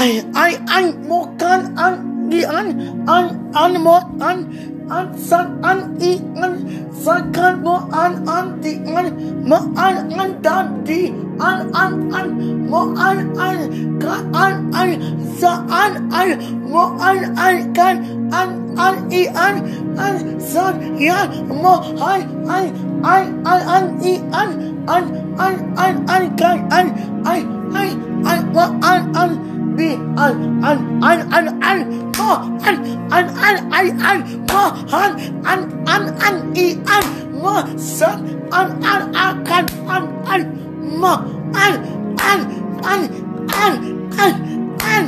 I I I mokan an an an an mo an an san an i an sakan mo an an di an mo an an dan di an an an mo an an ka an an sa an an mo an an kan an an i an an san ya mo an an an an an i an an an an an kan an an an an mo an an bi an an an an an mo an an an an an mo an an an an i an mo san an an an kan an an mo an an an an an an an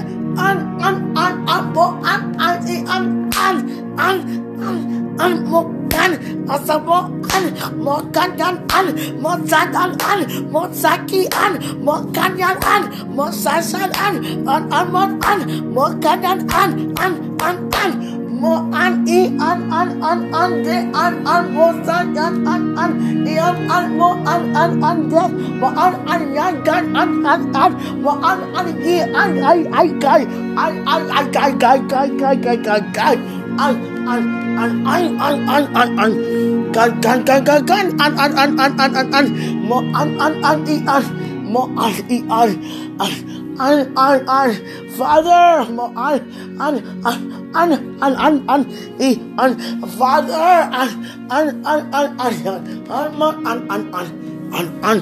an an an mo an an i an an an an an mokan asabo an mokanyan an mozadan an mozaki an mokanyan an mosasan an an amon an mokanyan an an an an mo an i an an an an de an an mo san an an i an an mo an an an de mo an an yan kan an an an mo an an i an ai ai kai ai ai ai kai kai kai kai kai kai kai an an an an an an an an kan kan kan kan kan an an an an an an an mo an an an i an mo an i an an an an an father mo an an an an an an an i an father an an an an an an mo an an an an an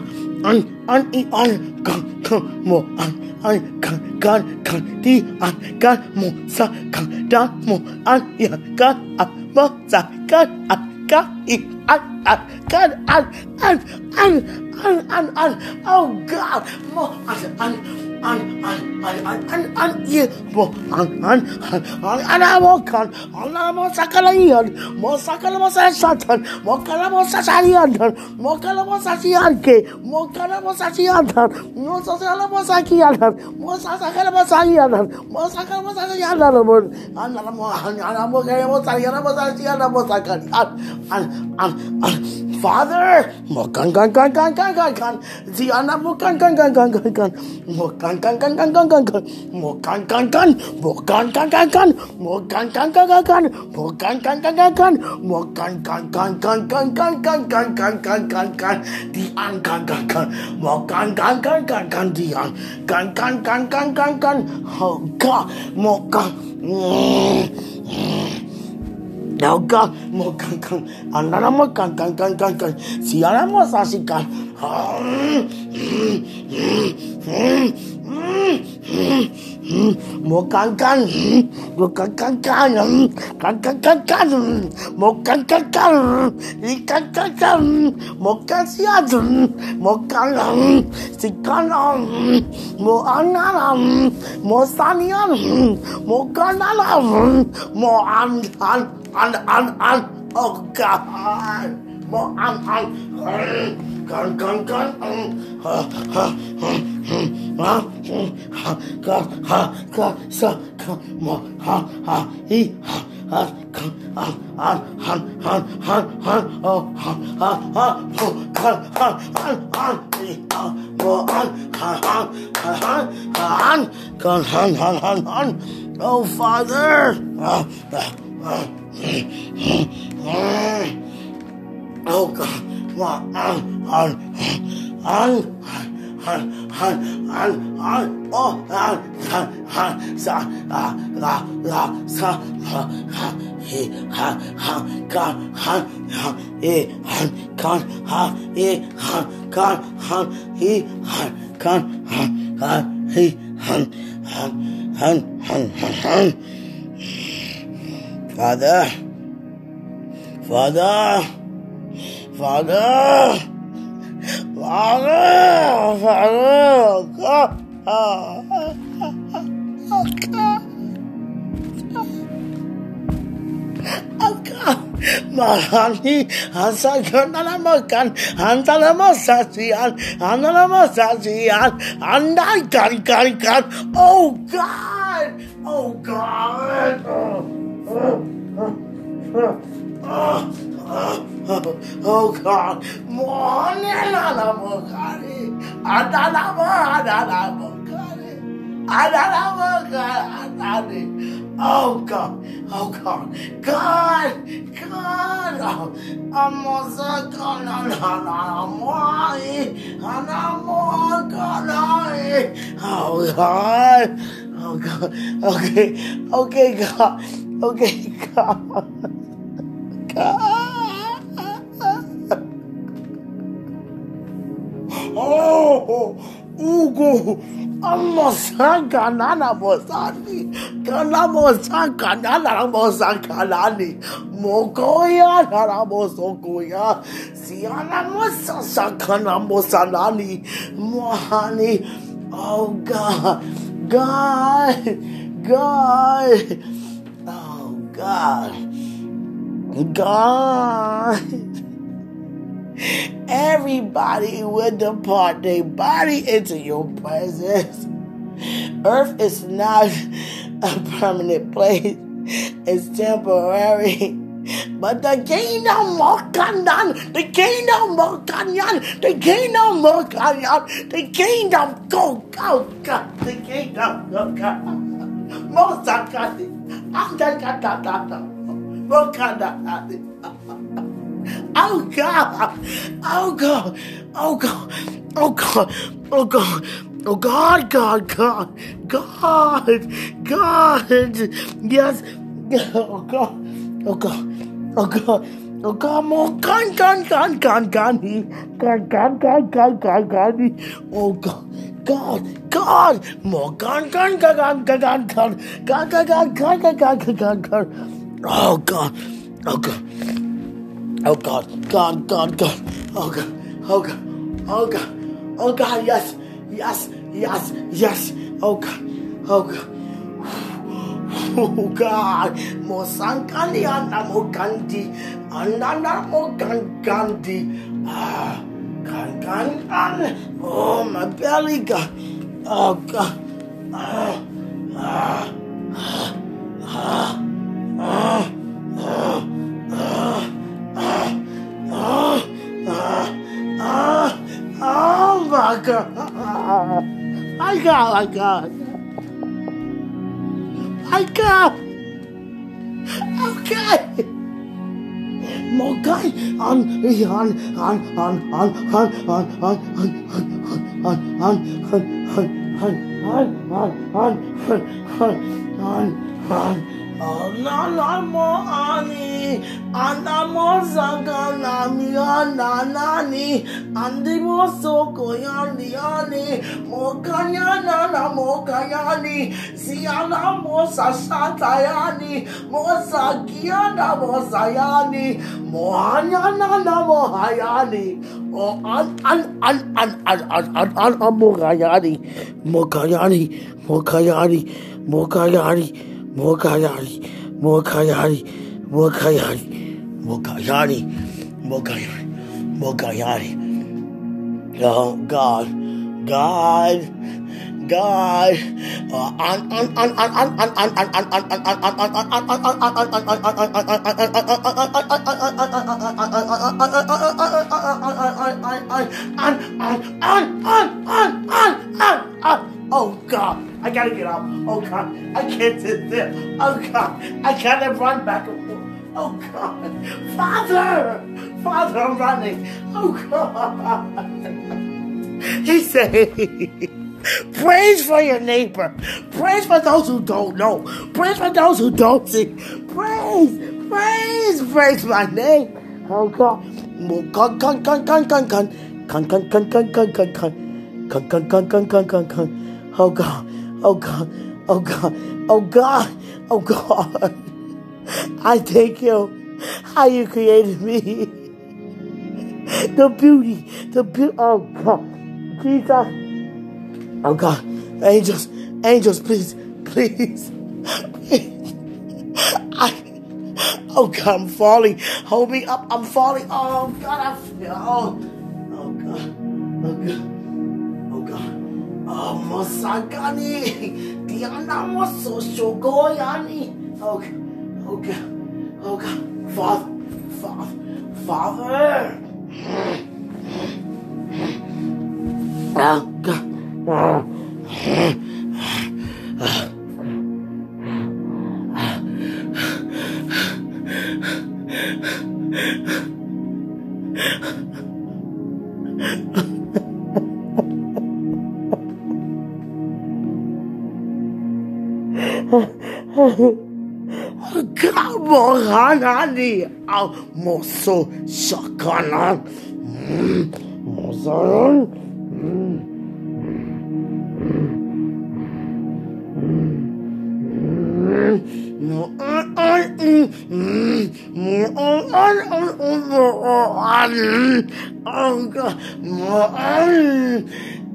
an an i an kan kan mo an an kan kan kan di an kan mo sa kan da mo an ya kan an mo sa kan an kan i an an kan an an an an an an oh God mo an an and and and and and yebo and and and abokan alamo sakalayan mo sakalamo sa satan mo kalamo sa sariyan mo kalamo sa siyanke mo kalamo sa siyan mo sa kalamo sa kiyan mo sa sakalamo sa yan mo sakalamo sa yan mo and alamo and alamo kalamo sa yan mo sa siyan mo sakan and and and Father，我干干干干干干干，地安那我干干干干干干，我干干干干干干干，我干干干我干干干干，我干干干干干我干干干干干，我干干干干干干干干干干干干，地安干干干，我干干干干干地安，干干干干干干干，好干，我干。Now God, mo kan kan, anara mo kan kan kan kan kan, si ara mo. Mo kan kan, mau kankan mau kankan kan kankan kankan mau kankan kan ikan kankan mau kasihan mo kalang. Si kalang. Mo analam. Mo sanian. Mo kanalam. Mau an an an an an. Oh god. Mau an an. gun, gun, gun. Um, ha, ha, hum, hum, ha, hum, ha, ka, ha, ka, sa, ka, ma, he, ha, ha, ka, ha, ha, ha, ha, ha, oh, ha, ha, ha, ho, ka, ha, ha, ha, he, ha, mo, han, ha, ha, ha, ha, ha, gun, han, han, han, han. Oh, Father. Ah, ah, ah. Oh, God. Father, Father, வாங்க வாங்க வாங்க அக்கா அக்கா அக்கா மகாணி அசகண்டலமக்கன் அந்தலம சசியான் அந்தலம சசியான் அண்டாய் கண் கண் கண் ஓ God oh God Oh, oh, oh. Oh God, Oh God, oh God, God, God, I'm also God, no, no, no, I'm more, and I'm more God, oh God, oh God, okay, okay, God, okay, God, God. Oh, Ugo, Amosanganana Mosani, Kalamosanganana Mosankalani, Mokoya, Naramosokoya, Siana Mosakana Mosanani, Mohani, oh God, God, God, oh God, God. Everybody will depart their body into your presence. Earth is not a permanent place, it's temporary. But the kingdom of Mokandan, the kingdom of Mokanyan, the kingdom of Mokanyan, the kingdom go, go, go, the kingdom go, go. Mosakati, Andakatata, Mokanda. Oh God. Oh God. Oh God. Oh God. Oh God. Oh God, God, God, God, God, yes, oh God, oh God, oh God, oh God, more gun, gun, gun, gun, gun, gun, gun, gun, gun, gun, gun, oh God, God, God, more gun, gun, gun, gun, gun, gun, gun, gun, gun, gun, gun, gun, gun, gun, oh God, oh God. Oh God, God, God, God. Oh God, oh God, oh God, oh God, yes, yes, yes, yes. Oh God, oh God. Oh God, mo sankani anda mo kandi, anda mo gandi. Ah, kan kan. Oh my belly, God. Oh God. Ah, ah, ah, ah, ah, ah. Oh, oh, oh my God. My God, my God. My God. Okay. Mokai on on on on on on on on on on on on on on on on Analamo ani, anamo zaganami ananani, andimo soko yani yani, mokanya nana mokayani, siana mosa shatayani, mosa kiana mosa yani, mohanya nana mohayani, o an an an an an an an an mokayani, mokayani, mokayani, mokayani. Mokayari, Mokayari, Mokayari, Mokayari, Mokayari, Mokayari. Oh God, God, God. Oh God, I gotta get up. Oh God, I can't sit there. Oh God, I can't run back and forth. Oh God, Father, Father, I'm running. Oh God. He said, Praise for your neighbor. Praise for those who don't know. Praise for those who don't see. Praise, praise, praise my name. Oh God. Gun, gun, gun, gun, gun, gun. Gun, gun, gun, gun, gun, gun, gun. Gun, gun, gun, gun, gun, gun. Oh God. Oh God, oh God, oh God, oh God. I thank you how you created me. The beauty, the beauty, oh God, Jesus. Oh God, angels, angels, please, please. I, oh God, I'm falling. Hold me up, I'm falling. Oh God, I feel, oh, oh God, oh God. Oh, Mosagani, Diana Moso Shogoyani. Okay, okay, okay. Father, Father, Father. God, Uh, God. Kabohanani Moso Shakanan Mosaran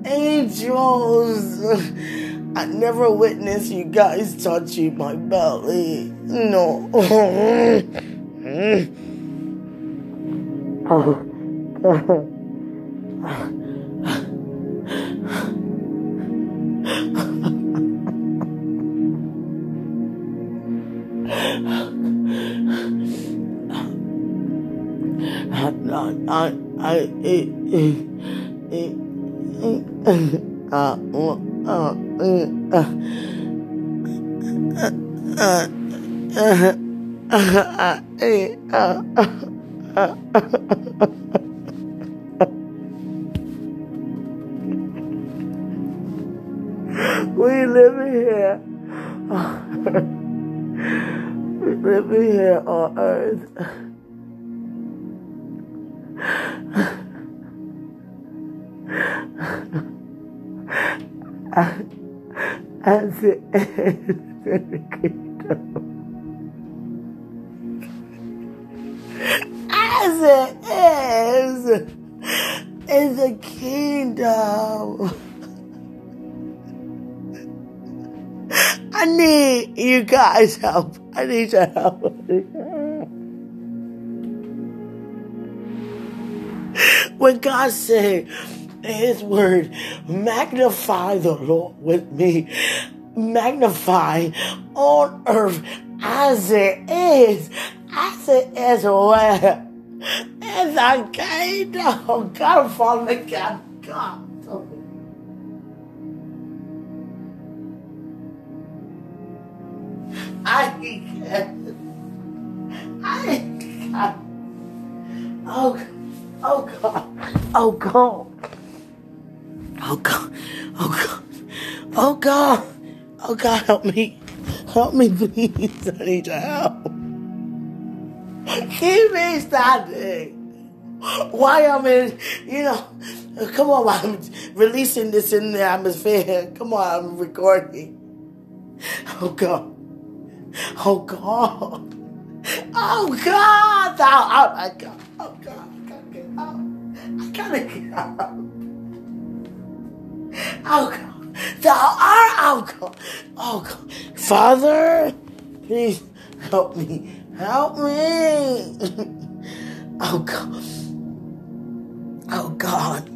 Angels. I never witnessed you guys touching my belly. No. oh, God. I, I, it, it, it, uh, uh, we live here. we live here on earth. As it is in the kingdom. As it is in the kingdom. I need you guys' help. I need your help. When God said, his word. Magnify the Lord with me. Magnify on earth as it is, as it is where? In the kingdom. God, Father, God, God. I can't. I can't. Oh, oh God. Oh God. Oh God. Oh God. Oh God. Oh God, help me. Help me, please. I need your help. Keep me standing. Why I'm in, you know, come on, I'm releasing this in the atmosphere. Come on, I'm recording. Oh God. Oh God. Oh God. Oh, oh my God. Oh God. I gotta get out. I gotta get out. Oh God, thou art oh God, oh God, Father, please help me, help me. Oh God, oh God.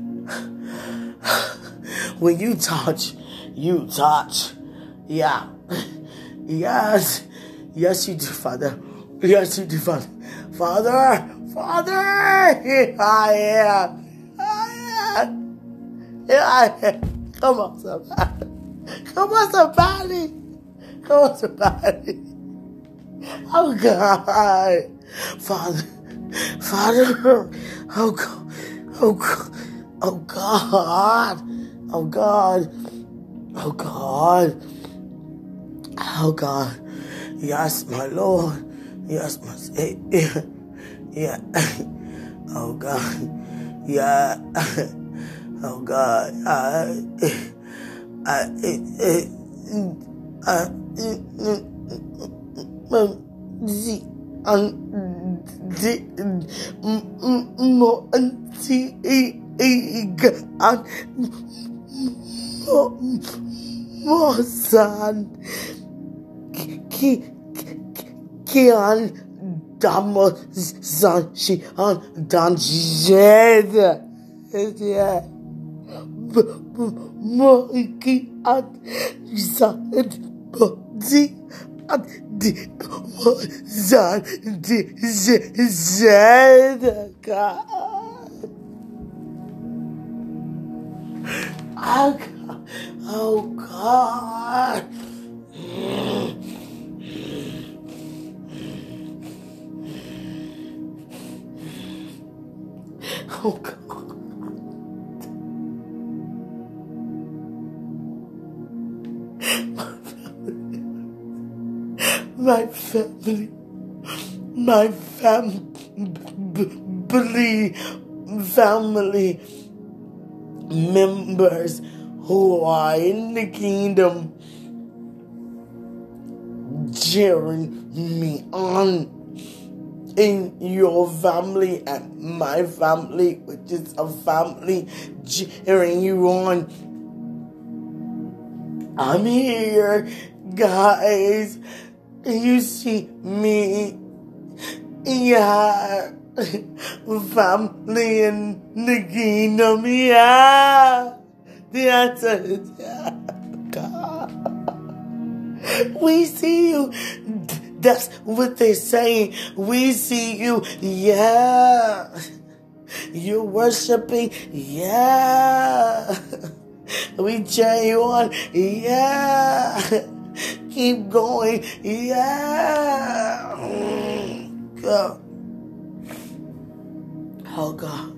When you touch, you touch. Yeah. Yes. Yes, you do, Father. Yes, you do, Father. Father, Father, here I am. I am. Here I am. Come on, somebody. Come on, somebody. Come on, somebody. Oh, God. Father. Father. Oh, God. Oh, God. Oh, God. Oh, God. Oh, God. Oh, God. Yes, my Lord. Yes, my Savior. Yeah. Oh, God. Yeah. Oh God, I, I, I, I, the, an, the, mo, anti, an, mo, mo, san, ki, ki, an, damo, san, shi, an, dan, jed, yeah mighty and sad body and deep sad sad God. Oh God. Oh God. My family, my family, family members who are in the kingdom cheering me on in your family and my family, which is a family cheering you on. I'm here, guys. You see me, yeah, family in the kingdom, yeah. The answer is yeah. We see you. That's what they're saying. We see you. Yeah. You're worshiping. Yeah. We cheer you on. Yeah. Keep going. Yeah. God. Oh God.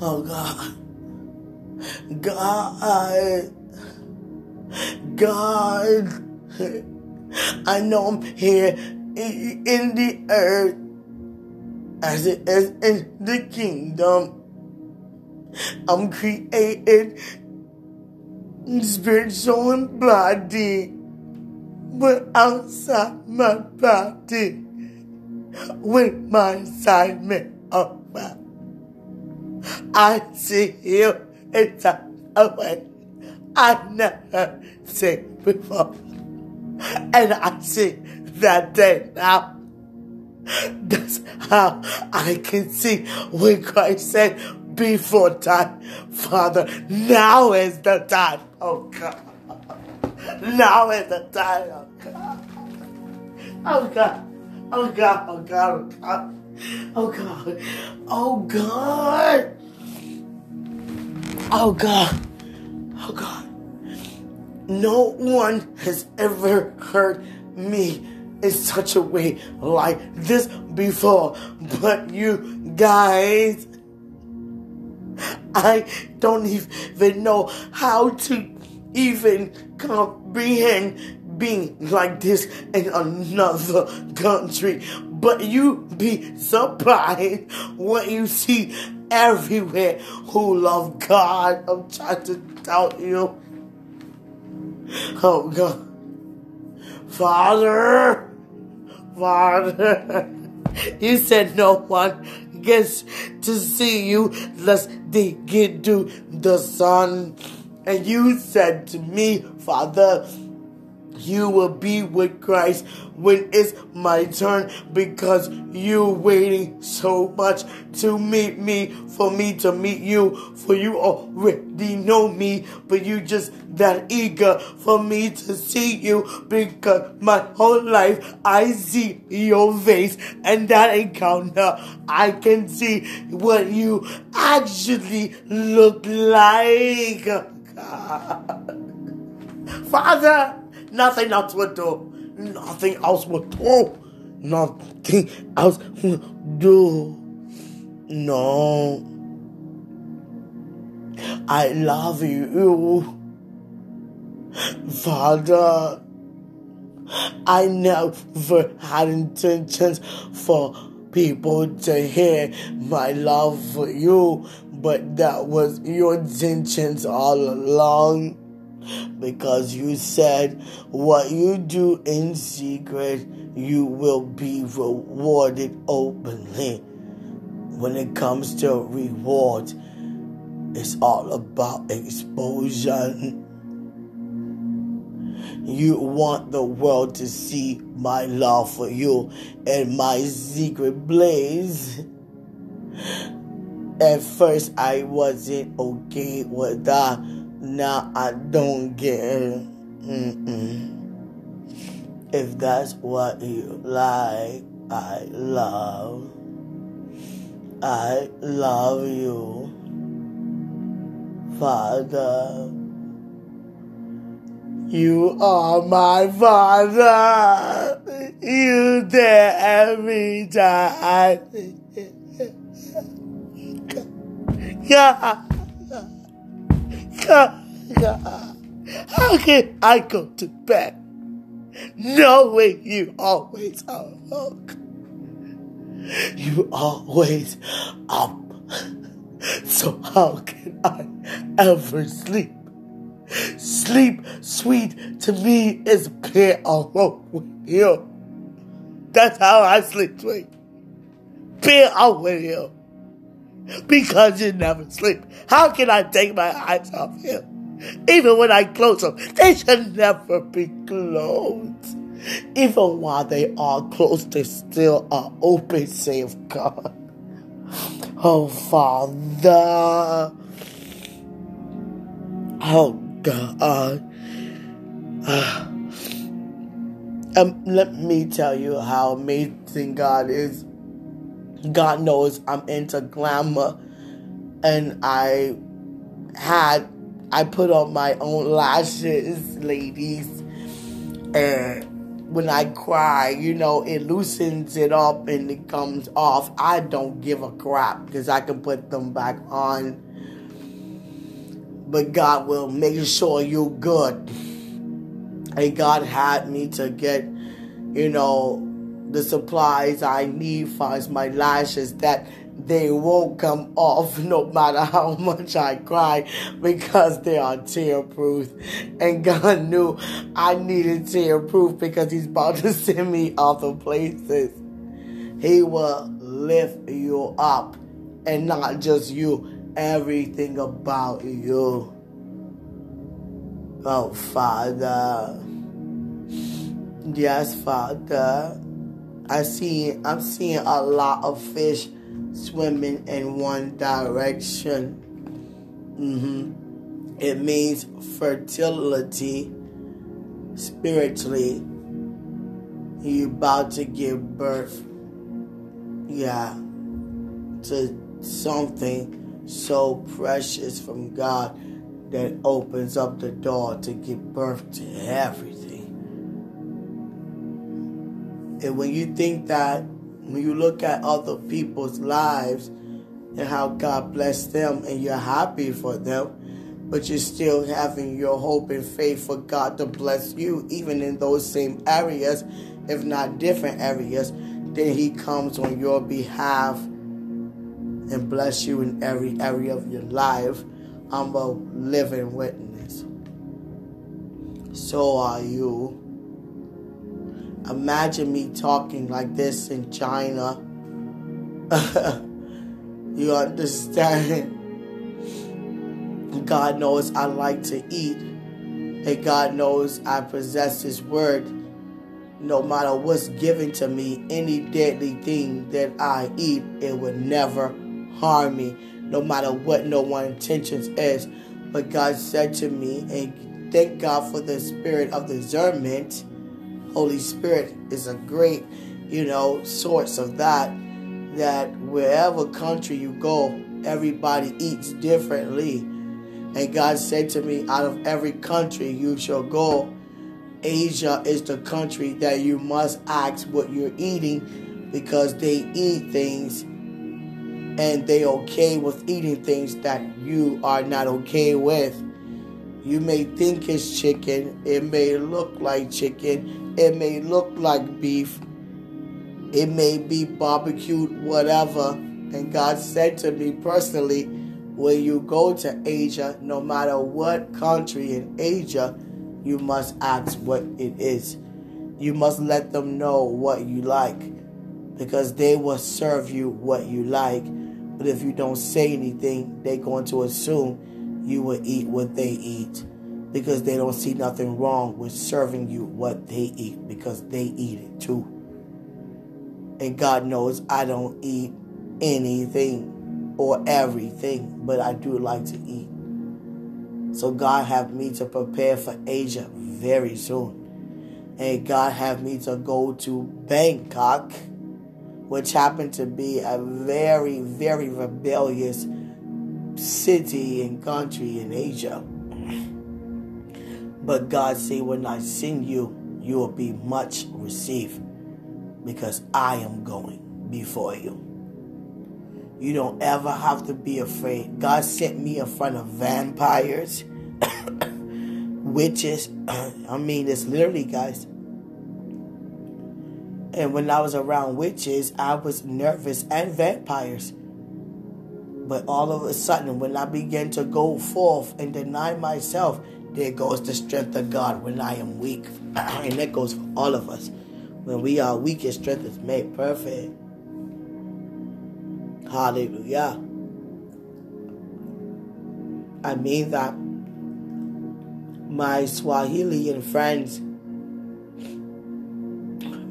Oh God. God. God. I know I'm here in the earth as it is in the kingdom. I'm created spirit, soul, and body, but outside my body with my assignment of I see you inside a way I never seen before. And I see that day now. That's how I can see when Christ said, before time, Father, now is the time, oh God. Now is the time, oh God. Oh God. Oh God, oh God, oh God. Oh God. Oh God. Oh God. Oh God. No one has ever heard me in such a way like this before. But you guys, I don't even know how to even comprehend being like this in another country. But you be surprised what you see everywhere who love God. I'm trying to tell you. Oh God. Father, Father, you said no one gets to see you unless they get to the Son. And you said to me, Father, you will be with Christ when it's my turn because you're waiting so much to meet me, for me to meet you, for you already know me, but you just that eager for me to see you because my whole life I see your face and that encounter I can see what you actually look like. Father, Nothing else would do. Nothing else would do. Nothing else would do. No. I love you. Father, I never had intentions for people to hear my love for you, but that was your intentions all along because you said what you do in secret, you will be rewarded openly. When it comes to reward, it's all about exposure. You want the world to see my love for you and my secret blaze. At first, I wasn't okay with that now I don't get it. Mm-mm. If that's what you like, I love. I love you, Father. You are my father. You there every time. God, God, how can I go to bed knowing you always up? You always up. So how can I ever sleep? Sleep sweet to me is being alone with you. That's how I sleep sweet. Being alone with you. Because you never sleep. How can I take my eyes off him? Even when I close them, they should never be closed. Even while they are closed, they still are open, save God. Oh, Father. Oh, God. Uh, um, let me tell you how amazing God is. God knows I'm into glamour, and I had I put on my own lashes, ladies, and when I cry, you know, it loosens it up and it comes off. I don't give a crap because I can put them back on. But God will make sure you're good. And God had me to get, you know, the supplies I need for my lashes that they won't come off no matter how much I cry because they are tear proof. And God knew I needed tear proof because He's about to send me other places. He will lift you up and not just you, everything about you. Oh, Father. Yes, Father. I see I'm seeing a lot of fish swimming in one direction. Mm-hmm. It means fertility spiritually. You're about to give birth. Yeah. To something so precious from God that opens up the door to give birth to everything. And when you think that when you look at other people's lives and how God blessed them and you're happy for them, but you're still having your hope and faith for God to bless you, even in those same areas, if not different areas, then He comes on your behalf and bless you in every area of your life. I'm a living witness. So are you. Imagine me talking like this in China. you understand? God knows I like to eat. And God knows I possess His word. No matter what's given to me, any deadly thing that I eat, it would never harm me. No matter what no one intentions is. But God said to me, and thank God for the spirit of discernment Holy Spirit is a great, you know, source of that. That wherever country you go, everybody eats differently. And God said to me, out of every country you shall go, Asia is the country that you must ask what you're eating because they eat things and they okay with eating things that you are not okay with. You may think it's chicken, it may look like chicken, it may look like beef. It may be barbecued, whatever. And God said to me personally, when you go to Asia, no matter what country in Asia, you must ask what it is. You must let them know what you like because they will serve you what you like. But if you don't say anything, they're going to assume you will eat what they eat because they don't see nothing wrong with serving you what they eat because they eat it too. And God knows I don't eat anything or everything, but I do like to eat. So God have me to prepare for Asia very soon. And God have me to go to Bangkok, which happened to be a very, very rebellious city and country in Asia. But God said, when I send you, you will be much received because I am going before you. You don't ever have to be afraid. God sent me in front of vampires, witches. I mean, it's literally, guys. And when I was around witches, I was nervous and vampires. But all of a sudden, when I began to go forth and deny myself, there goes the strength of God when I am weak. and that goes for all of us. When we are weak, His strength is made perfect. Hallelujah. I mean that my Swahilian friends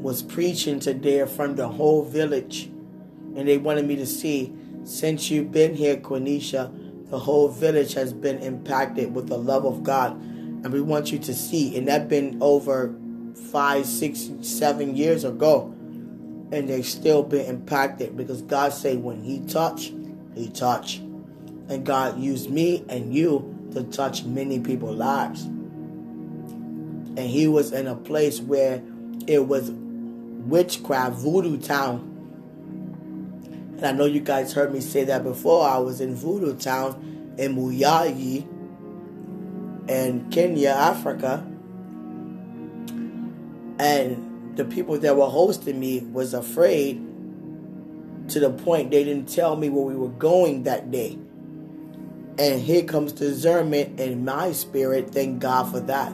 was preaching today from the whole village, and they wanted me to see since you've been here, Quenisha, the whole village has been impacted with the love of God, and we want you to see. And that been over five, six, seven years ago and they still been impacted because God say when He touch, He touch, and God used me and you to touch many people's lives. And He was in a place where it was witchcraft, voodoo town. And I know you guys heard me say that before. I was in voodoo town in Muyayi in Kenya, Africa. And the people that were hosting me was afraid to the point they didn't tell me where we were going that day. And here comes discernment in my spirit. Thank God for that.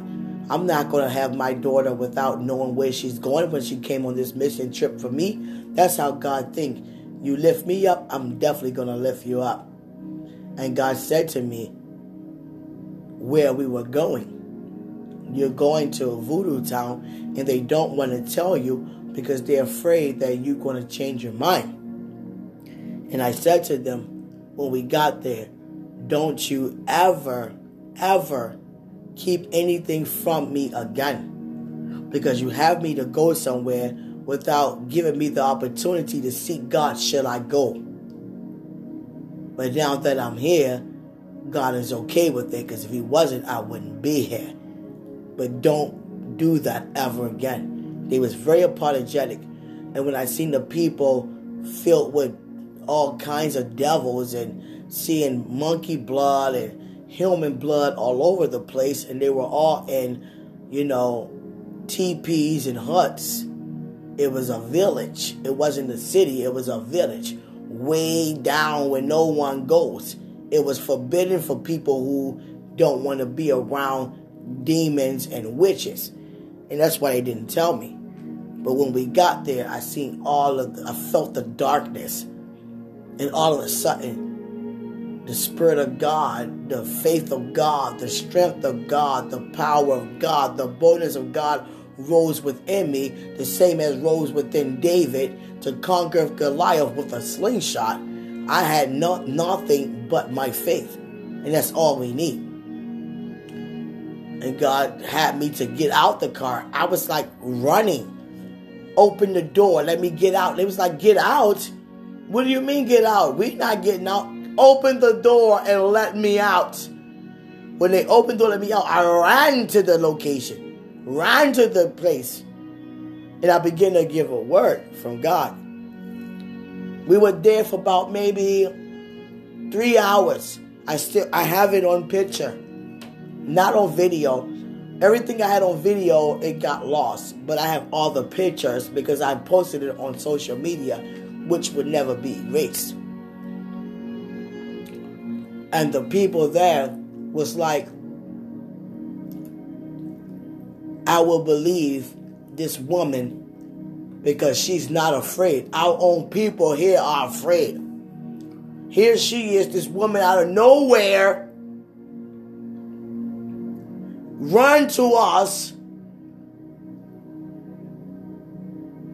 I'm not going to have my daughter without knowing where she's going when she came on this mission trip for me. That's how God thinks. You lift me up, I'm definitely going to lift you up. And God said to me where we were going you're going to a voodoo town and they don't want to tell you because they're afraid that you're going to change your mind. And I said to them when we got there, don't you ever, ever keep anything from me again. Because you have me to go somewhere without giving me the opportunity to seek God, shall I go? But now that I'm here, God is okay with it because if He wasn't, I wouldn't be here but don't do that ever again. He was very apologetic. And when I seen the people filled with all kinds of devils and seeing monkey blood and human blood all over the place, and they were all in, you know, teepees and huts. It was a village. It wasn't a city, it was a village. Way down where no one goes. It was forbidden for people who don't want to be around demons and witches. And that's why they didn't tell me. But when we got there, I seen all of the, I felt the darkness. And all of a sudden, the Spirit of God, the faith of God, the strength of God, the power of God, the boldness of God rose within me, the same as rose within David to conquer Goliath with a slingshot. I had not, nothing but my faith. And that's all we need and God had me to get out the car. I was like running. Open the door. Let me get out. It was like, get out? What do you mean get out? We not getting out. Open the door and let me out. When they opened the door, let me out. I ran to the location, ran to the place, and I began to give a word from God. We were there for about maybe three hours. I still I have it on picture not on video. Everything I had on video, it got lost. But I have all the pictures because I posted it on social media, which would never be erased. And the people there was like, I will believe this woman because she's not afraid. Our own people here are afraid. Here she is, this woman out of nowhere run to us.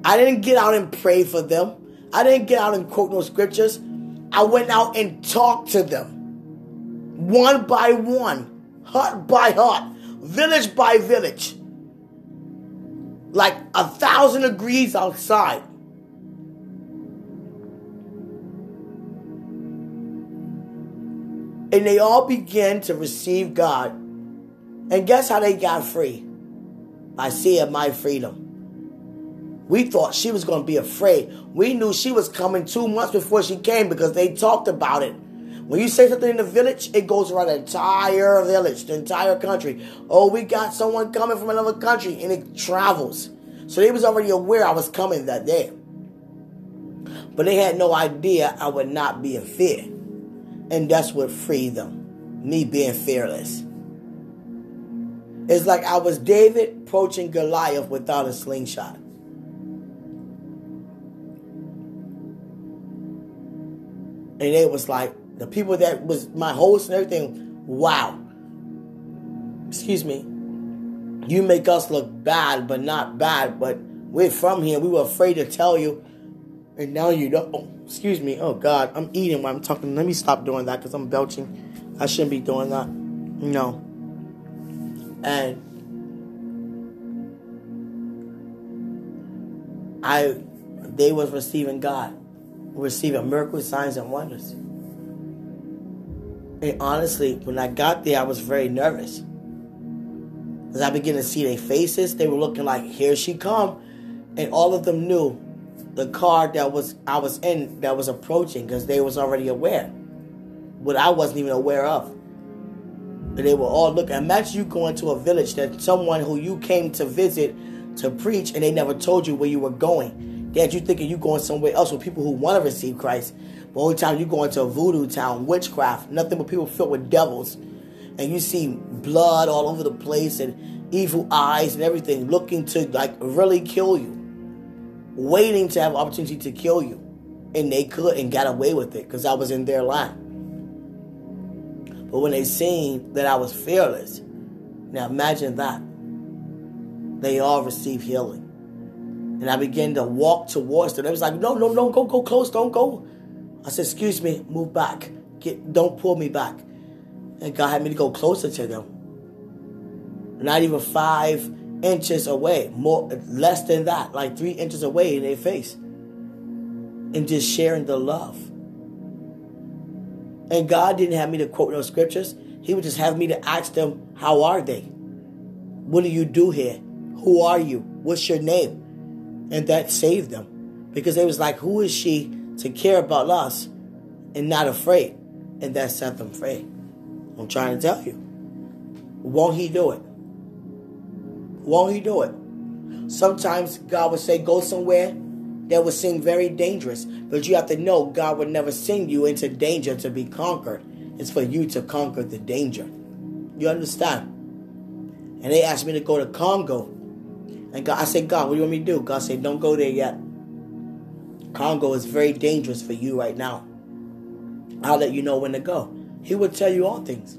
I didn't get out and pray for them. I didn't get out and quote no scriptures. I went out and talked to them. One by one, hut by hut, village by village. Like a thousand degrees outside. And they all began to receive God and guess how they got free? By seeing my freedom. We thought she was going to be afraid. We knew she was coming two months before she came because they talked about it. When you say something in the village, it goes around the entire village, the entire country. Oh, we got someone coming from another country, and it travels. So they was already aware I was coming that day. But they had no idea I would not be in fear. And that's what freed them. Me being fearless. It's like I was David approaching Goliath without a slingshot. And it was like the people that was my host and everything, wow. Excuse me. You make us look bad, but not bad. But we're from here. We were afraid to tell you. And now you don't. Oh, excuse me. Oh, God. I'm eating while I'm talking. Let me stop doing that because I'm belching. I shouldn't be doing that. No. And I, they was receiving God, receiving miracles, signs, and wonders. And honestly, when I got there, I was very nervous. As I began to see their faces, they were looking like, here she come. And all of them knew the car that was I was in that was approaching because they was already aware. What I wasn't even aware of. And they were all looking. Imagine you going to a village that someone who you came to visit to preach and they never told you where you were going. Had you thinking you going somewhere else with people who want to receive Christ. But only time you go into a voodoo town, witchcraft, nothing but people filled with devils. And you see blood all over the place and evil eyes and everything looking to like really kill you. Waiting to have opportunity to kill you. And they could and got away with it because I was in their line. But when they seen that I was fearless, now imagine that. They all received healing. And I began to walk towards them. They was like, no, no, no, go, go close, don't go. I said, excuse me, move back. Get, don't pull me back. And God had me to go closer to them. Not even five inches away, more less than that, like three inches away in their face. And just sharing the love. And God didn't have me to quote those scriptures. He would just have me to ask them, How are they? What do you do here? Who are you? What's your name? And that saved them. Because they was like, Who is she to care about us and not afraid? And that set them free. I'm trying to tell you. Won't he do it? Won't he do it? Sometimes God would say, Go somewhere that would seem very dangerous. But you have to know God would never send you into danger to be conquered. It's for you to conquer the danger. You understand? And they asked me to go to Congo. And God, I said, God, what do you want me to do? God said, don't go there yet. Congo is very dangerous for you right now. I'll let you know when to go. He would tell you all things.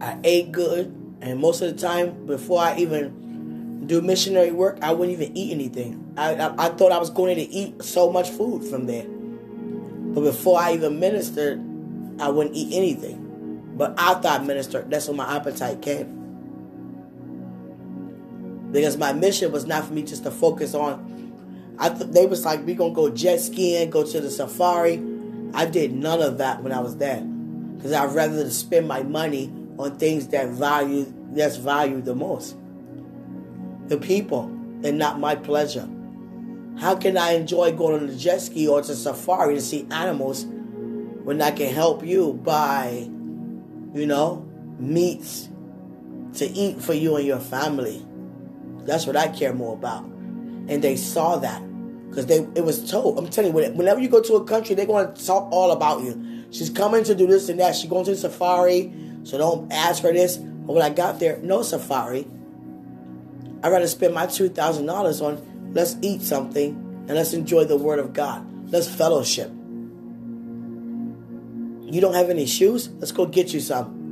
I ate good, and most of the time, before I even do missionary work, I wouldn't even eat anything. I, I, I thought I was going to eat so much food from there. But before I even ministered, I wouldn't eat anything. But after I ministered, that's when my appetite came. Because my mission was not for me just to focus on. I th- they was like, we gonna go jet skiing, go to the safari. I did none of that when I was there, because I'd rather spend my money on things that value that's valued the most. The people, and not my pleasure. How can I enjoy going on the jet ski or to safari to see animals when I can help you buy, you know, meats to eat for you and your family? That's what I care more about. And they saw that because they it was told. I'm telling you, whenever you go to a country, they're going to talk all about you. She's coming to do this and that. She's going to the safari, so don't ask for this. But when I got there, no safari. I'd rather spend my two thousand dollars on let's eat something and let's enjoy the Word of God. Let's fellowship. You don't have any shoes? Let's go get you some.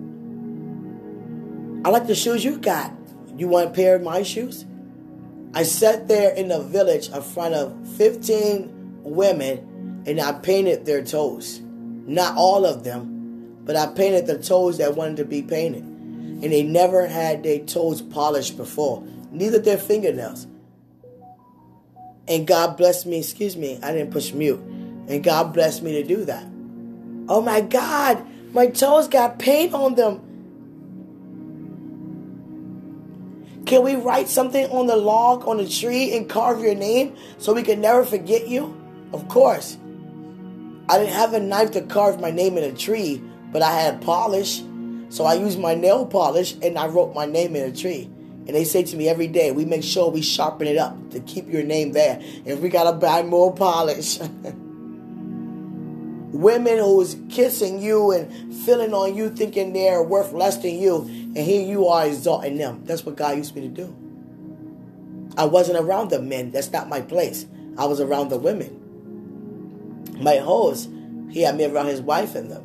I like the shoes you got. You want a pair of my shoes? I sat there in the village in front of 15 women and I painted their toes. Not all of them, but I painted the toes that wanted to be painted. And they never had their toes polished before, neither their fingernails. And God blessed me, excuse me, I didn't push mute. And God blessed me to do that. Oh my God, my toes got paint on them. Can we write something on the log, on the tree, and carve your name so we can never forget you? Of course. I didn't have a knife to carve my name in a tree, but I had polish. So I used my nail polish and I wrote my name in a tree. And they say to me every day, we make sure we sharpen it up to keep your name there. If we gotta buy more polish. Women who's kissing you and feeling on you, thinking they're worth less than you, and here you are exalting them. That's what God used me to do. I wasn't around the men. That's not my place. I was around the women. My host, he had me around his wife and them.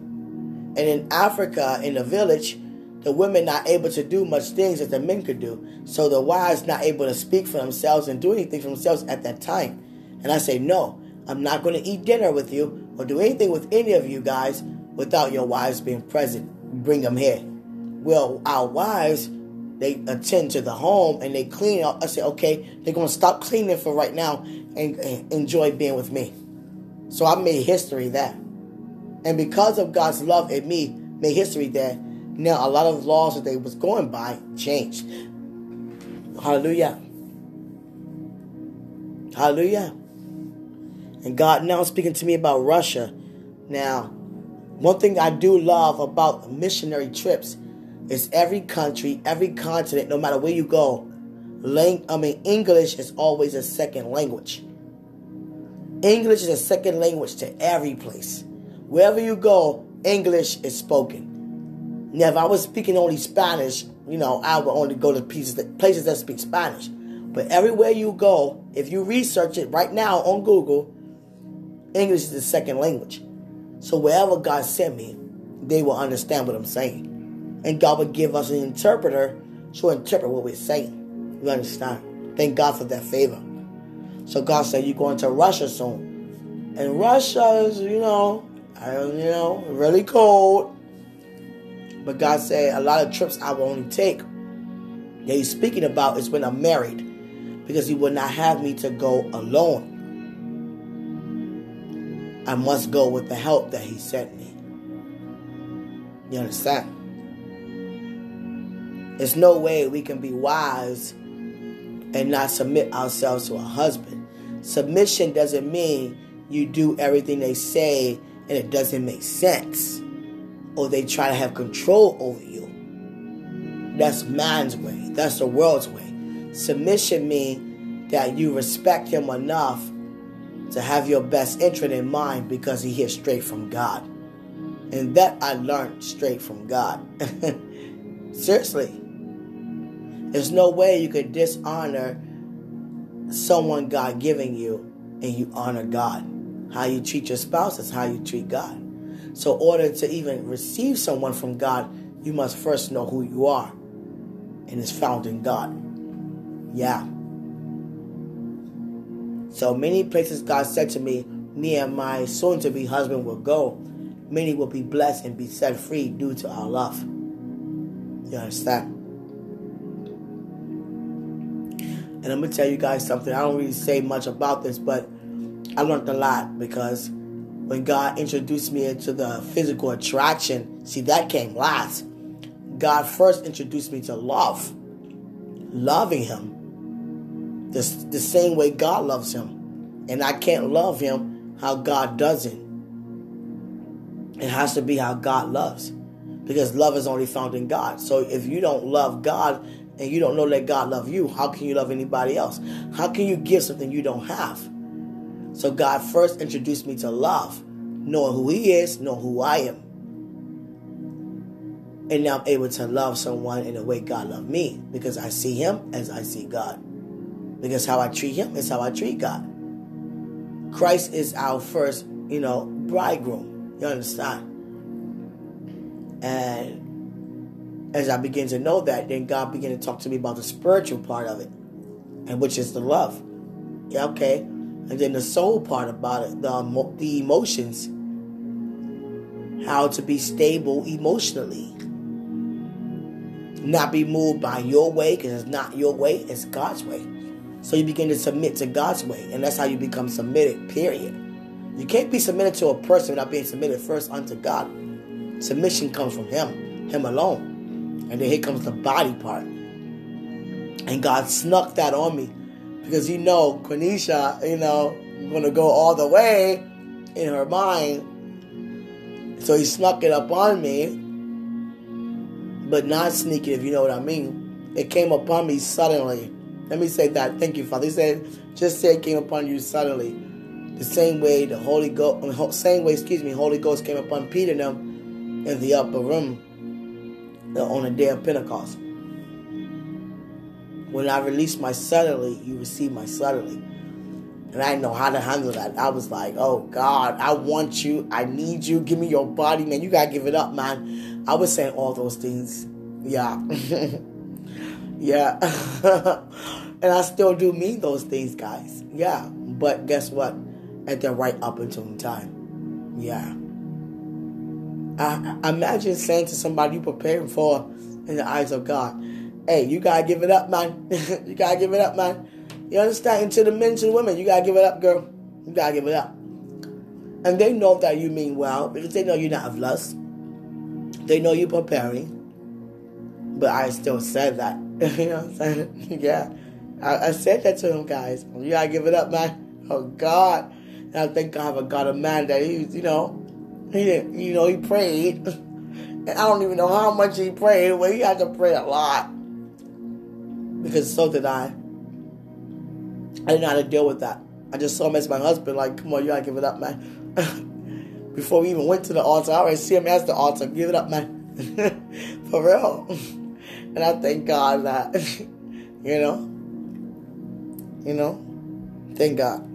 And in Africa, in the village, the women not able to do much things that the men could do. So the wives not able to speak for themselves and do anything for themselves at that time. And I say, no, I'm not going to eat dinner with you or do anything with any of you guys without your wives being present. Bring them here. Well, our wives, they attend to the home and they clean up. I say, okay, they're going to stop cleaning for right now and, and enjoy being with me. So I made history there. And because of God's love in me, made history there. Now a lot of laws that they was going by changed. Hallelujah. Hallelujah. And God now speaking to me about Russia. Now, one thing I do love about missionary trips is every country, every continent, no matter where you go, lang- I mean English is always a second language. English is a second language to every place. Wherever you go, English is spoken. Now, if I was speaking only Spanish, you know, I would only go to places that, places that speak Spanish. But everywhere you go, if you research it right now on Google, English is the second language. So wherever God sent me, they will understand what I'm saying. And God will give us an interpreter to interpret what we're saying. You understand? Thank God for that favor. So God said, You're going to Russia soon. And Russia is, you know, I don't, you know, really cold. But God said a lot of trips I will only take that He's speaking about is when I'm married. Because He will not have me to go alone. I must go with the help that He sent me. You understand? There's no way we can be wise and not submit ourselves to a husband. Submission doesn't mean you do everything they say and it doesn't make sense or they try to have control over you. That's man's way. That's the world's way. Submission means that you respect him enough to have your best interest in mind because he hears straight from God. And that I learned straight from God. Seriously. There's no way you could dishonor someone God giving you and you honor God. How you treat your spouse is how you treat God. So, in order to even receive someone from God, you must first know who you are. And it's found in God. Yeah. So, many places God said to me, me and my soon to be husband will go. Many will be blessed and be set free due to our love. You understand? And I'm gonna tell you guys something. I don't really say much about this, but I learned a lot because when God introduced me into the physical attraction, see that came last. God first introduced me to love, loving Him, the, the same way God loves Him, and I can't love Him how God doesn't. It has to be how God loves, because love is only found in God. So if you don't love God and you don't know that God love you, how can you love anybody else? How can you give something you don't have? So God first introduced me to love, knowing who He is, knowing who I am. And now I'm able to love someone in the way God loved me because I see Him as I see God. Because how I treat Him is how I treat God. Christ is our first, you know, bridegroom. You understand? And as I begin to know that, then God began to talk to me about the spiritual part of it, and which is the love. Yeah, okay. And then the soul part about it, the the emotions, how to be stable emotionally, not be moved by your way because it's not your way, it's God's way. So you begin to submit to God's way, and that's how you become submitted. Period. You can't be submitted to a person without being submitted first unto God. Submission comes from Him, Him alone. And then here comes the body part. And God snuck that on me because you know, Quenisha, you know, gonna go all the way in her mind. So he snuck it up on me, but not sneaking, if you know what I mean. It came upon me suddenly. Let me say that. Thank you, Father. He said, just say it came upon you suddenly. The same way the Holy Ghost, uh, same way, excuse me, Holy Ghost came upon Peter and them in the upper room uh, on the day of Pentecost. When I released my suddenly, you received my suddenly. And I didn't know how to handle that. I was like, oh God, I want you. I need you. Give me your body, man. You gotta give it up, man. I was saying all those things. Yeah. yeah. and I still do mean those things, guys. Yeah. But guess what? At the right opportune time. Yeah. I, imagine saying to somebody you're preparing for in the eyes of God, hey, you gotta give it up, man. you gotta give it up, man. You understand? And to the men to the women, you gotta give it up, girl. You gotta give it up. And they know that you mean well because they know you're not of lust. They know you're preparing. But I still said that. you know what I'm saying? yeah. I, I, said that to him, guys. You gotta give it up, man. Oh God. And I thank God for God a man that he you know, he didn't, you know, he prayed. and I don't even know how much he prayed, but he had to pray a lot. Because so did I. I didn't know how to deal with that. I just saw him as my husband, like, come on, you gotta give it up, man. Before we even went to the altar, I already see him as the altar. Give it up, man. For real. And I thank God that, you know, you know, thank God.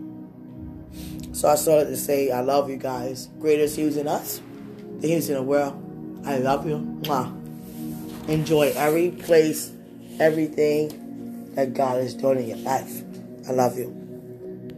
So I started to say, I love you guys. Greatest He in us, the He's in the world. I love you. Mwah. Enjoy every place, everything that God is doing in your life. I love you.